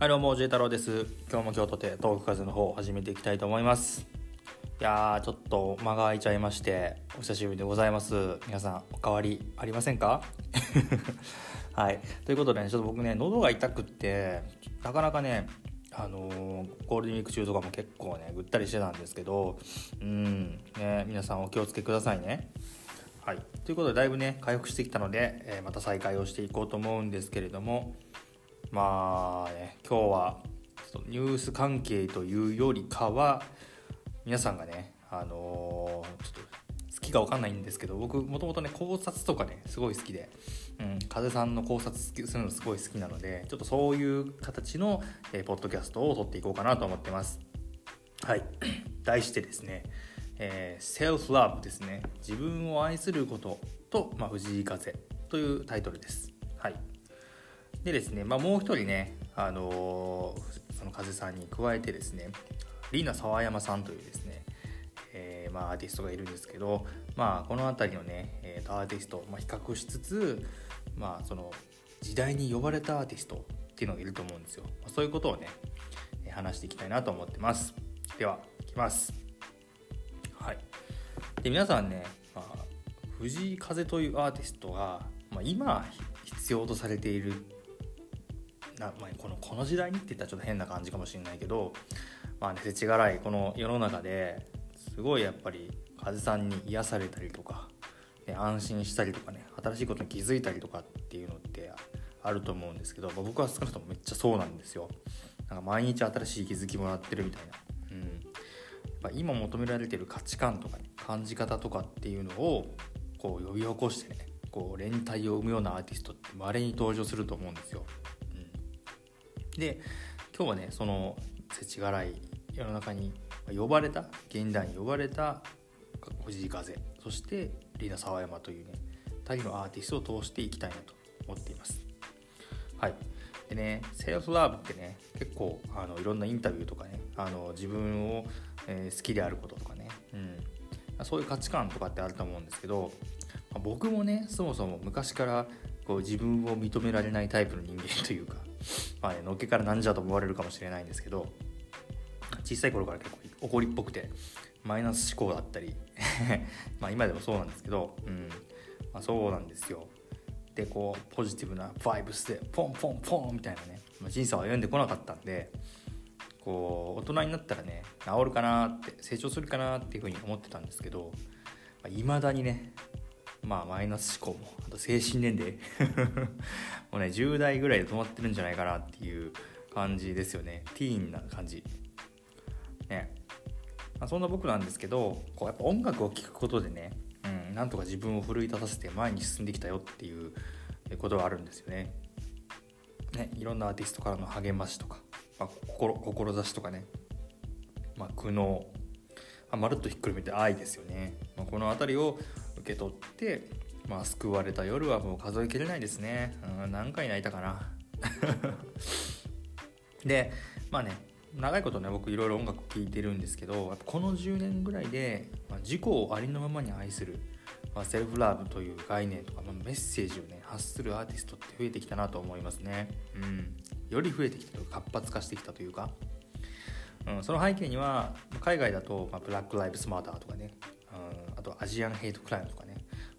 はいどうも J 太郎です。今日も京都で東北風の方を始めていきたいと思います。いやーちょっと間が空いちゃいましてお久しぶりでございます。皆さんおかわりありませんか？はい。ということでねちょっと僕ね喉が痛くってなかなかねあのー、ゴールデンウィーク中とかも結構ねぐったりしてたんですけどうんね皆さんお気をつけくださいね。はい、ということでだいぶね回復してきたので、えー、また再開をしていこうと思うんですけれどもまあね今日はニュース関係というよりかは皆さんがねあのー、ちょっと好きか分かんないんですけど僕もともとね考察とかねすごい好きで、うん、風さんの考察するのすごい好きなのでちょっとそういう形の、えー、ポッドキャストを撮っていこうかなと思ってます。はい。題してですねえー、セルフラブですね。自分を愛することと、まあ、藤井風というタイトルです。はい。でですね、まあ、もう一人ね、あのー、その風さんに加えてですねリーナ沢山さんというですね、えー、まあ、アーティストがいるんですけど、まあ、この辺りのね、えー、アーティスト、ま、比較しつつ、まあ、その時代に呼ばれたアーティストっていうのがいると思うんですよ、まあ、そういうことをね話していきたいなと思ってます。ではいきます。はい。で皆さんね、まあ、藤井風というアーティストが、まあ、今必要とされているな、まあ、このこの時代にって言ったらちょっと変な感じかもしれないけどまあね世知辛いこの世の中ですごいやっぱり風さんに癒されたりとか、ね、安心したりとかね新しいことに気づいたりとかっていうのってあると思うんですけど、まあ、僕は少なくともめっちゃそうなんですよ。なんか毎日新しい気づきもらってるみたいな。うん。やっぱ今求められてる価値観とか、ね、感じ方とかっていうのをこう呼び起こしてねこう連帯を生むようなアーティストって稀に登場すると思うんですよ。で今日はねその世知辛い世の中に呼ばれた現代に呼ばれた藤井風そしてリーナ沢山というね2人のアーティストを通していきたいなと思っています。はいでねセルフラブってね結構あのいろんなインタビューとかねあの自分をえー、好きであることとかね、うん、そういう価値観とかってあると思うんですけど、まあ、僕もねそもそも昔からこう自分を認められないタイプの人間というか、まあね、のっけからなんじゃと思われるかもしれないんですけど小さい頃から結構怒りっぽくてマイナス思考だったり まあ今でもそうなんですけど、うん。まあ、そうなんですよ。でこうポジティブなバイブスでポンポンポンみたいなね、まあ、人生を歩んでこなかったんでこう大人になったらね治るかなって成長するかなっていうふうに思ってたんですけどいまあ、未だにねまあマイナス思考もあと精神年齢。もうね10代ぐらいで止まってるんじゃないかなっていう感じですよね。ティーンな感じ。ね、まあ、そんな僕なんですけどこうやっぱ音楽を聴くことでね、うん、なんとか自分を奮い立たせて前に進んできたよっていうことがあるんですよね。ねいろんなアーティストからの励ましとかまあ、心志とかね、まあ、苦悩、ま、るっとひっくるめて愛ですよね、まあ、この辺りを受け取って、まあ、救われた夜はもう数えきれないですね、うん、何回泣いたかな。でまあね長いことね僕いろいろ音楽聴いてるんですけどこの10年ぐらいで、まあ、自己をありのままに愛する、まあ、セルフラブという概念とか、まあ、メッセージをね発するアーティストって増えてきたなと思いますね。うん。より増えてきたとか活発化してきたというか、うん、その背景には海外だと、まあ、ブラック・ライブスマーターとかね、あとアジアン・ヘイト・クライムとかね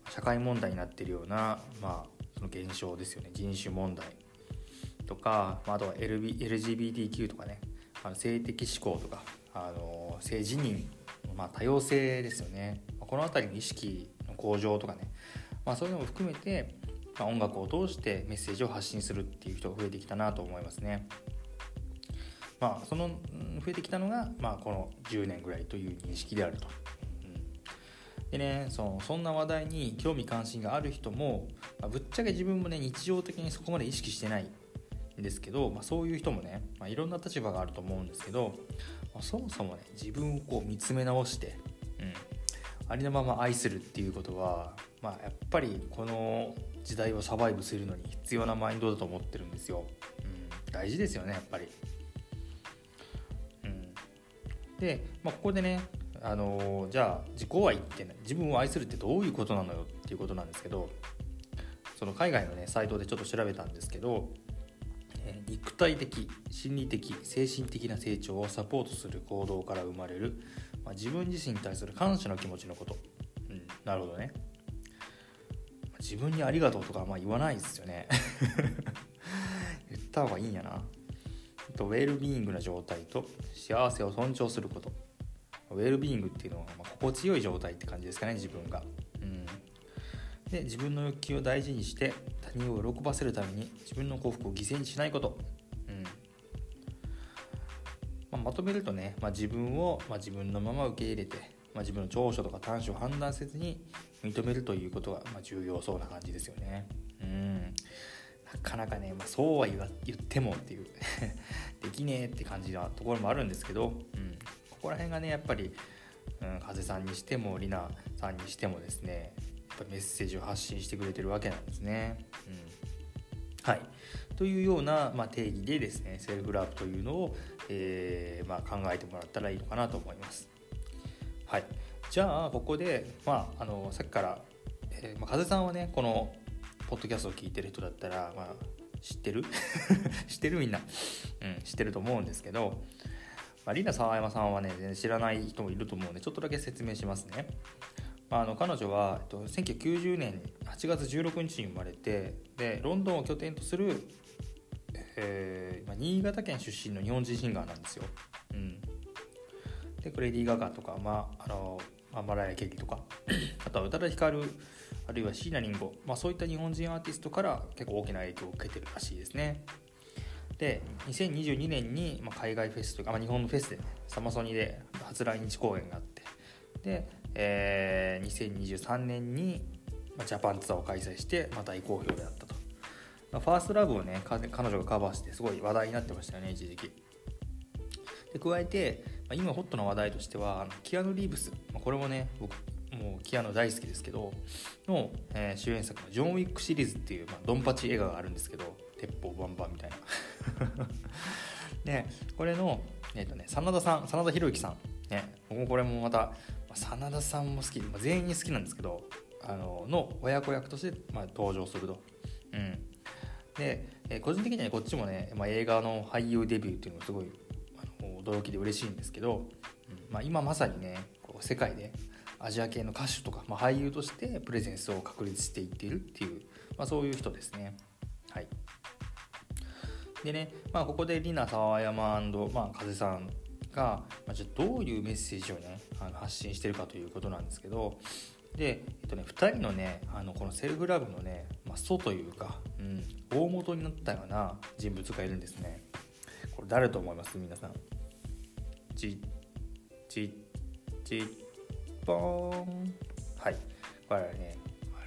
社会問題になってるような、まあ、その現象ですよね人種問題とか、まあ、あとは LGBTQ とかねあの性的指向とかあの性自認まあ、多様性ですよねこの辺りの意識の向上とかね、まあ、そういうのも含めてまあ、音楽を通してメッセージを発信するっていう人が増えてきたなと思いますね。まあ、その増えてきたのが、まあ、この10年ぐらいという認識であると。でねそのそんな話題に興味関心がある人も、まあ、ぶっちゃけ自分もね日常的にそこまで意識してないんですけど、まあ、そういう人もね、まあ、いろんな立場があると思うんですけど、まあ、そもそもね自分をこう見つめ直して、うん、ありのまま愛するっていうことは、まあ、やっぱりこの時代をサバイブするのに必要なマインドだと思ってるんですよ。うん、大事ですよねやっぱり。うん、で、まあ、ここでねあのじゃあ自己愛ってね自分を愛するってどういうことなのよっていうことなんですけどその海外のねサイトでちょっと調べたんですけどえー肉体的心理的精神的な成長をサポートする行動から生まれる、まあ、自分自身に対する感謝の気持ちのこと、うん、なるほどね。自分にありがとうとかあんま言わないですよね。言った方がいいんやな。とウェルビーイングな状態と幸せを尊重すること。ウェルビーイングっていうのは、まあ、心地よい状態って感じですかね自分が、うん、で自分の欲求を大事にして他人を喜ばせるために自分の幸福を犠牲にしないこと、うん。まあ、まとめるとね、まあ、自分を、まあ、自分のまま受け入れて、まあ、自分の長所とか短所を判断せずに認めるということが、まあ、重要そうな感じですよね。うん。なかなかね、まあ、そうは言わ言ってもっていう。できねえって感じなところもあるんですけど、うん、こら辺がねやっぱり、うん、風さんにしてもりなさんにしてもですねやっぱメッセージを発信してくれてるわけなんですね。うん、はい。というような、まあ、定義でですねセルフラブというのを、えーまあ、考えてもらったらいいのかなと思います。はい、じゃあここで、まあ、あのさっきから、えーまあ、風さんはねこのポッドキャストを聞いてる人だったら、まあ、知ってる？知ってるみんな、うん、知ってると思うんですけど、まあ、リナ沢山さんはね全然知らない人もいると思うんでちょっとだけ説明しますね。まあ、あの彼女は、えっと、1990年8月16日に生まれてでロンドンを拠点とする、えー、新潟県出身の日本人シンガーなんですよ。うん、でレディー・ガガとか、まああのまあ、マライア・ケリーとか あとは宇多田ヒカルあるいは椎名林檎、まあ、そういった日本人アーティストから結構大きな影響を受けてるらしいですねで2022年に、ま、海外フェスとか、ま、日本のフェスで、ね、サマソニで初来日公演があってで、えー、2023年に、ま、ジャパンツアーを開催してまた大好評であったと、まあ、ファーストラブをね彼女がカバーしてすごい話題になってましたよね一時期。で加えて、ま、今ホットな話題としてはあのキアヌ・リーブス、まあ、これもね僕もうキアヌ大好きですけどの、えー、主演作の「ジョン・ウィック」シリーズっていう、まあ、ドンパチ映画があるんですけど鉄砲バンバンみたいな。で これの、えーとね、真田さん真田広之さん、ね、僕もこれもまた、真田さんも好き、まあ、全員に好きなんですけどあのの親子役として、まあ、登場すると。うん。で、えー、個人的にはこっちもね、まあ、映画の俳優デビューっていうのがすごいあの驚きで嬉しいんですけど、うん。まあ、今まさにねこう世界でアジア系の歌手とか、まあ、俳優としてプレゼンスを確立していっているっていう、まあ、そういう人ですね。はい。でね、まあ、ここでリナ沢山まあ、風さんが、まあ、じゃどういうメッセージをねあの発信してるかということなんですけどで、えっとね、2人のねあのこのセルフラブのね、まあ、祖というか、うん、大元になったような人物がいるんですね。これ誰と思います？皆さん。ちちちポーンはい。これね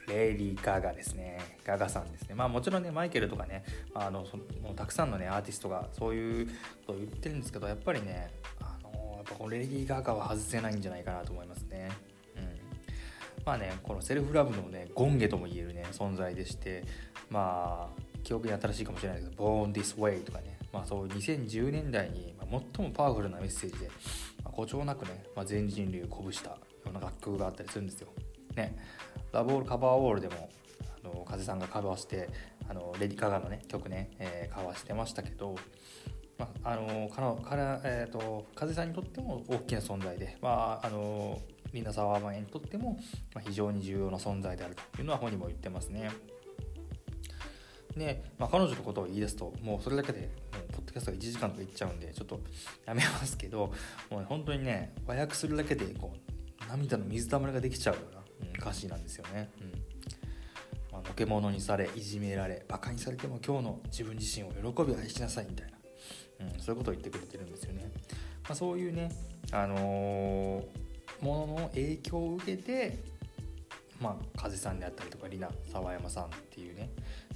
レイリー・ガガですね。ガガさんですね。まあもちろんねマイケルとかねあのそのたくさんのねアーティストがそういうことを言ってるんですけどやっぱりねあのやっぱこのレイリー・ガガは外せないんじゃないかなと思いますね。うん。まあねこのセルフラブのねゴンゲとも言えるね存在でしてまあ記憶に新しいかもしれないけど「Born This Way」とかねまあそう2010年代に最もパワフルなメッセージで、まあ、誇張なくね、まあ、全人類を鼓舞したような楽曲があったりするんですよ。ね。ラブオールカバーオールでもあの風さんがカバーしてあのレディ・カガのね曲ね、えー、カバーしてましたけど、まあ、あのから、えーと、風さんにとっても大きな存在で、まあ、あのリナ・サワーマンにとっても非常に重要な存在であるというのは本人も言ってますね。で、まあ、彼女のことを言い出すともうそれだけでもうポッドキャストが1時間とかいっちゃうんでちょっとやめますけどもう本当にね和訳するだけでこう涙の水たまりができちゃうような、うん、歌詞なんですよね。うんまあ、のけ者にされいじめられバカにされても今日の自分自身を喜び愛しなさいみたいな、うん、そういうことを言ってくれてるんですよね。まあ、そういうね、あのー、ものの影響を受けてまあ、風さんであったりとかリナ沢山さんっていうね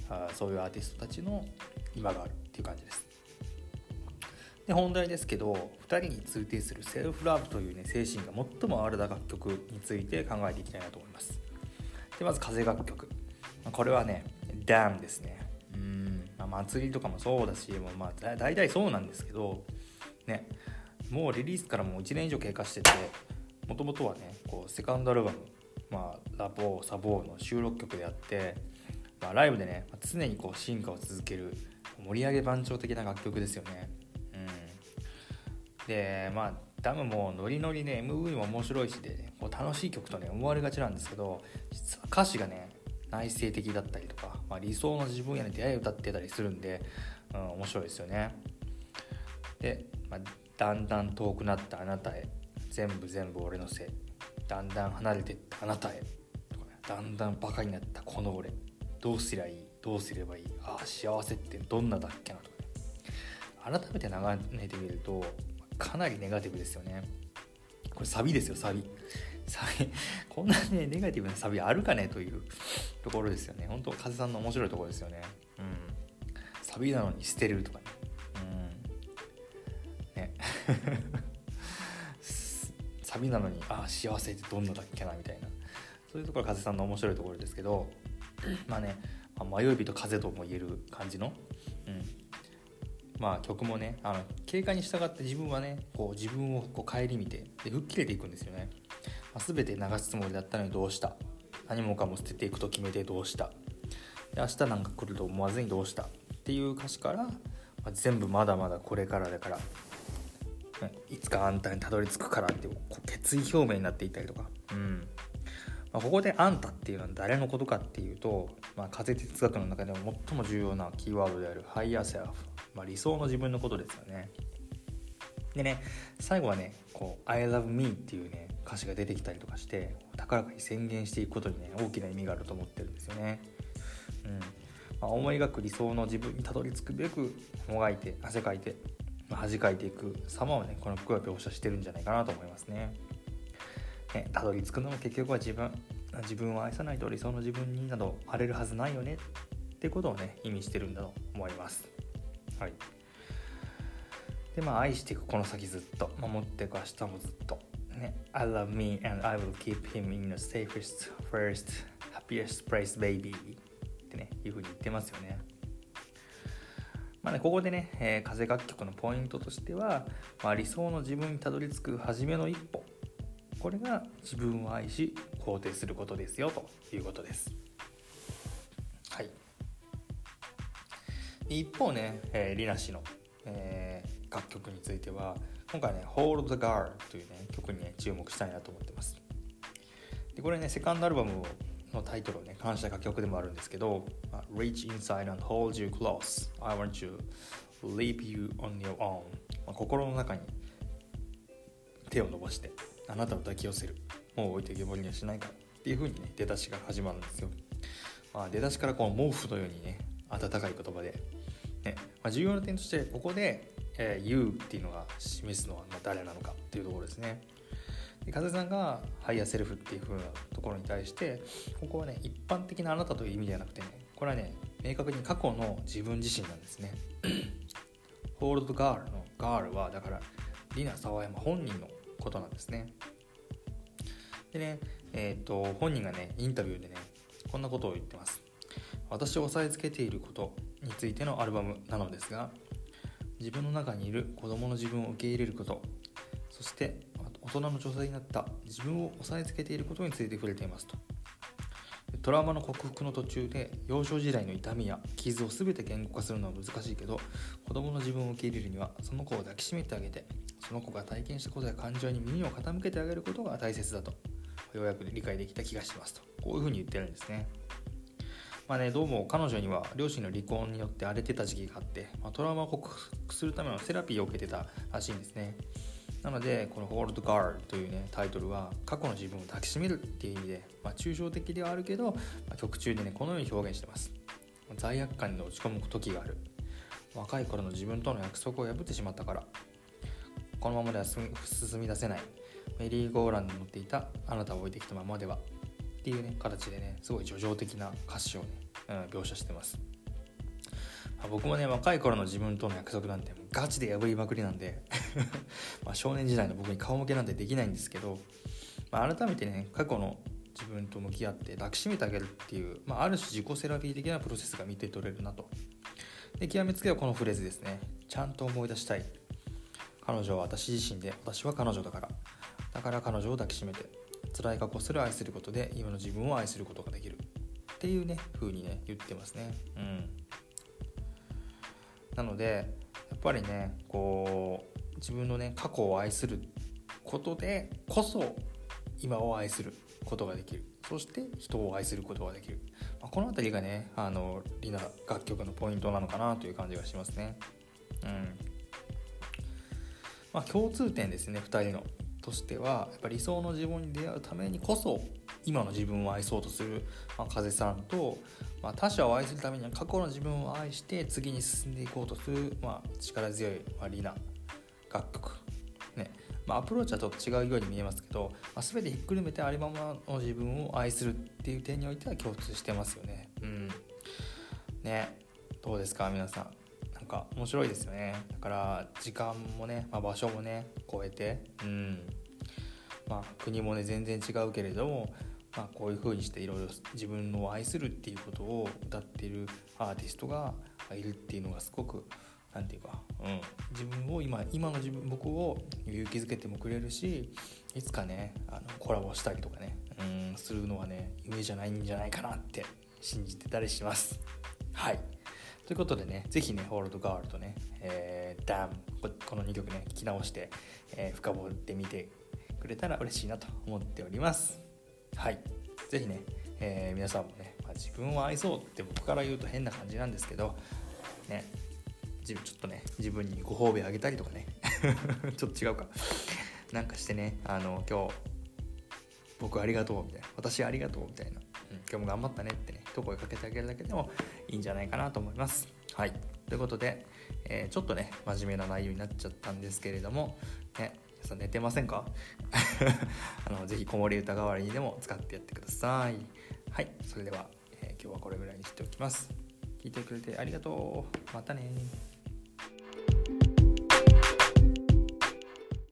あそういうアーティストたちの今があるっていう感じです。で本題ですけど2人に通底するセルフラブというね精神が最もあるだ楽曲について考えていきたいなと思います。でまず風楽曲。これはね「ダム」ですね。うん、まあ、祭りとかもそうだしもうまあ大体そうなんですけどねもうリリースからもう1年以上経過しててもともとはねこうセカンドアルバムまあ、ラボーサボーの収録曲であって、まあ、ライブでね常にこう進化を続ける盛り上げ番長的な楽曲ですよねでまあダムもノリノリで MV も面白いしで、ね、こう楽しい曲とね思われがちなんですけど実は歌詞がね内省的だったりとか、まあ、理想の自分への出会いを歌ってたりするんで、うん、面白いですよね。で、まあ、だんだん遠くなったあなたへ全部全部俺のせい。だんだん離れてったあなたへ。とか、ね、だんだんバカになったこの俺。どうすりゃいい？どうすればいい？ああ幸せってどんなだっけなとかね。改めて眺めてみるとかなりネガティブですよね。これサビですよサビ。サビ。こんなねネガティブなサビあるかねというところですよね。本当風さんの面白いところですよね。うん。サビなのに捨てるとかね。うん。ね。サビなのにああ幸せってどんなだっけなみたいな。そういうところ風さんの面白いところですけど。まあねあ迷い人風とも言える感じの、うん、まあ曲もねあの経過に従って自分はねこう自分をこう顧みてで吹っ切れていくんですよね、まあ、全て流すつもりだったのにどうした？何もかも捨てていくと決めてどうした？で明日なんか来ると思わずにどうした？っていう歌詞から、まあ、全部まだまだこれからだから、いつかあんたにたどり着くからってこう決意表明になっていったりとか。うん。まあ、ここで「あんた」っていうのは誰のことかっていうと、まあ、風哲学の中でも最も重要なキーワードである「 higher self」まあ、理想の自分のことですよね。でね最後はねこう「I love me」っていうね歌詞が出てきたりとかして高らかに宣言していくことにね大きな意味があると思ってるんですよね。うん。まあ、思い描く理想の自分にたどり着くべくもがいて汗かいて、まあ、恥かいていく様をねこの句は描写してるんじゃないかなと思いますね。ねたどり着くのも結局は自分。自分を愛さないと理想の自分になどあれるはずないよねってことをね意味してるんだと思います。はい。でまあ愛していくこの先ずっと。守っていく明日もずっと。ね。I love me and I will keep him in the safest first happiest place baby. ってねいうふうに言ってますよね。まあね、ここでね、えー、風楽曲のポイントとしては、まあ、理想の自分にたどり着く初めの一歩。これが自分を愛し肯定することですよということです。一方ね、えー、リナ氏の、えー、楽曲については今回ね「Hold the Guard」というね曲にね注目したいなと思ってます。でこれねセカンドアルバムのタイトルをね関した楽曲でもあるんですけど「Reach inside and hold you close I want to leave you on your own」まあ、心の中に手を伸ばしてあなたを抱き寄せる。もう置いてけぼりにはしないかっていう風にね出だしが始まるんですよ、まあ、出だしからこの毛布のようにね温かい言葉で、ねまあ、重要な点としてここで「えー、You」っていうのが示すのは誰なのかっていうところですねで風さんが「 higher self」っていう風なところに対してここはね一般的なあなたという意味ではなくてねこれはね明確に過去の自分自身なんですね Hold The Girl の Girl はだからリナ・サワヤマ本人のことなんですね。でね、えっ、と、本人がね、インタビューでね、こんなことを言ってます。私を押さえつけていることについてのアルバムなのですが、自分の中にいる子供の自分を受け入れること、そして大人の女性になった自分を押さえつけていることについて触れていますと。トラウマの克服の途中で幼少時代の痛みや傷を全て言語化するのは難しいけど子供の自分を受け入れるにはその子を抱きしめてあげてその子が体験したことや感情に耳を傾けてあげることが大切だとようやく理解できた気がしますとこういうふうに言ってるんですねまあねどうも彼女には両親の離婚によって荒れてた時期があって、まあ、トラウマを克服するためのセラピーを受けてたらしいんですね。なのでこの「Hold Guard」というねタイトルは過去の自分を抱きしめるっていう意味で、まあ、抽象的ではあるけど、まあ、曲中でねこのように表現してます。罪悪感に落ち込む時がある。若い頃の自分との約束を破ってしまったから。このままでは進み出せない。メリーゴーランドに乗っていたあなたを置いてきたままでは。っていうね形でねすごい叙情的な歌詞をね、うん、描写してます、ま、僕もね若い頃の自分との約束なんてガチで破りまくりなんで ま少年時代の僕に顔向けなんてできないんですけど、まあ、改めてね過去の自分と向き合って抱きしめてあげるっていう、まあ、ある種自己セラピー的なプロセスが見て取れるなと。で極めつけはこのフレーズですね。ちゃんと思い出したい。彼女は私自身で私は彼女だから。だから彼女を抱きしめて。辛い過去すら愛することで今の自分を愛することができる。っていうね風にね言ってますね。うん。なのでやっぱりねこう自分のね過去を愛することでこそ今を愛することができる。そして人を愛することができる、まあ、この辺りがねあのリナ楽曲のポイントなのかなという感じがしますね。うん。まあ共通点ですね2人の。としてはやっぱ理想の自分に出会うためにこそ今の自分を愛そうとする、まあ、風さんと、まあ、他者を愛するためには過去の自分を愛して次に進んでいこうとする、まあ、力強い、まあ、リナ楽曲。ね。ま、アプローチはちょっと違うように見えますけど、まあ、全てひっくるめてありままの自分を愛するっていう点においては共通してますよね。うん。ね。どうですか皆さん。なんか面白いですよね。だから時間もね、まあ、場所もね超えて。うん。まあ国もね全然違うけれどもまあ、こういう風にしていろいろ自分を愛するっていうことを歌っているアーティストがいるっていうのがすごく何て言うか、うん、自分を今今の自分僕を勇気づけてもくれるしいつかねあのコラボしたりとかねうんするのはね夢じゃないんじゃないかなって信じてたりします。はいということでね、ぜひね、ホールドガールとね、えー、ダンこの2曲ね、聴き直して、えー、深掘ってみてくれたら嬉しいなと思っております。はい。ぜひね、えー、皆さんもね、まあ、自分を愛そうって僕から言うと変な感じなんですけど、ね、ちょっとね自分にご褒美あげたりとかね。ちょっと違うか。なんかしてねあの今日僕ありがとうみたいな。私ありがとうみたいな、うん、今日も頑張ったねってね一声かけてあげるだけでもいいんじゃないかなと思います。はい。ということで、えー、ちょっとね真面目な内容になっちゃったんですけれどもね。皆さん寝てませんか？あのぜひ子守歌代わりにでも使ってやってください。はいそれでは、えー、今日はこれぐらいにしておきます。聞いてくれてありがとう。またね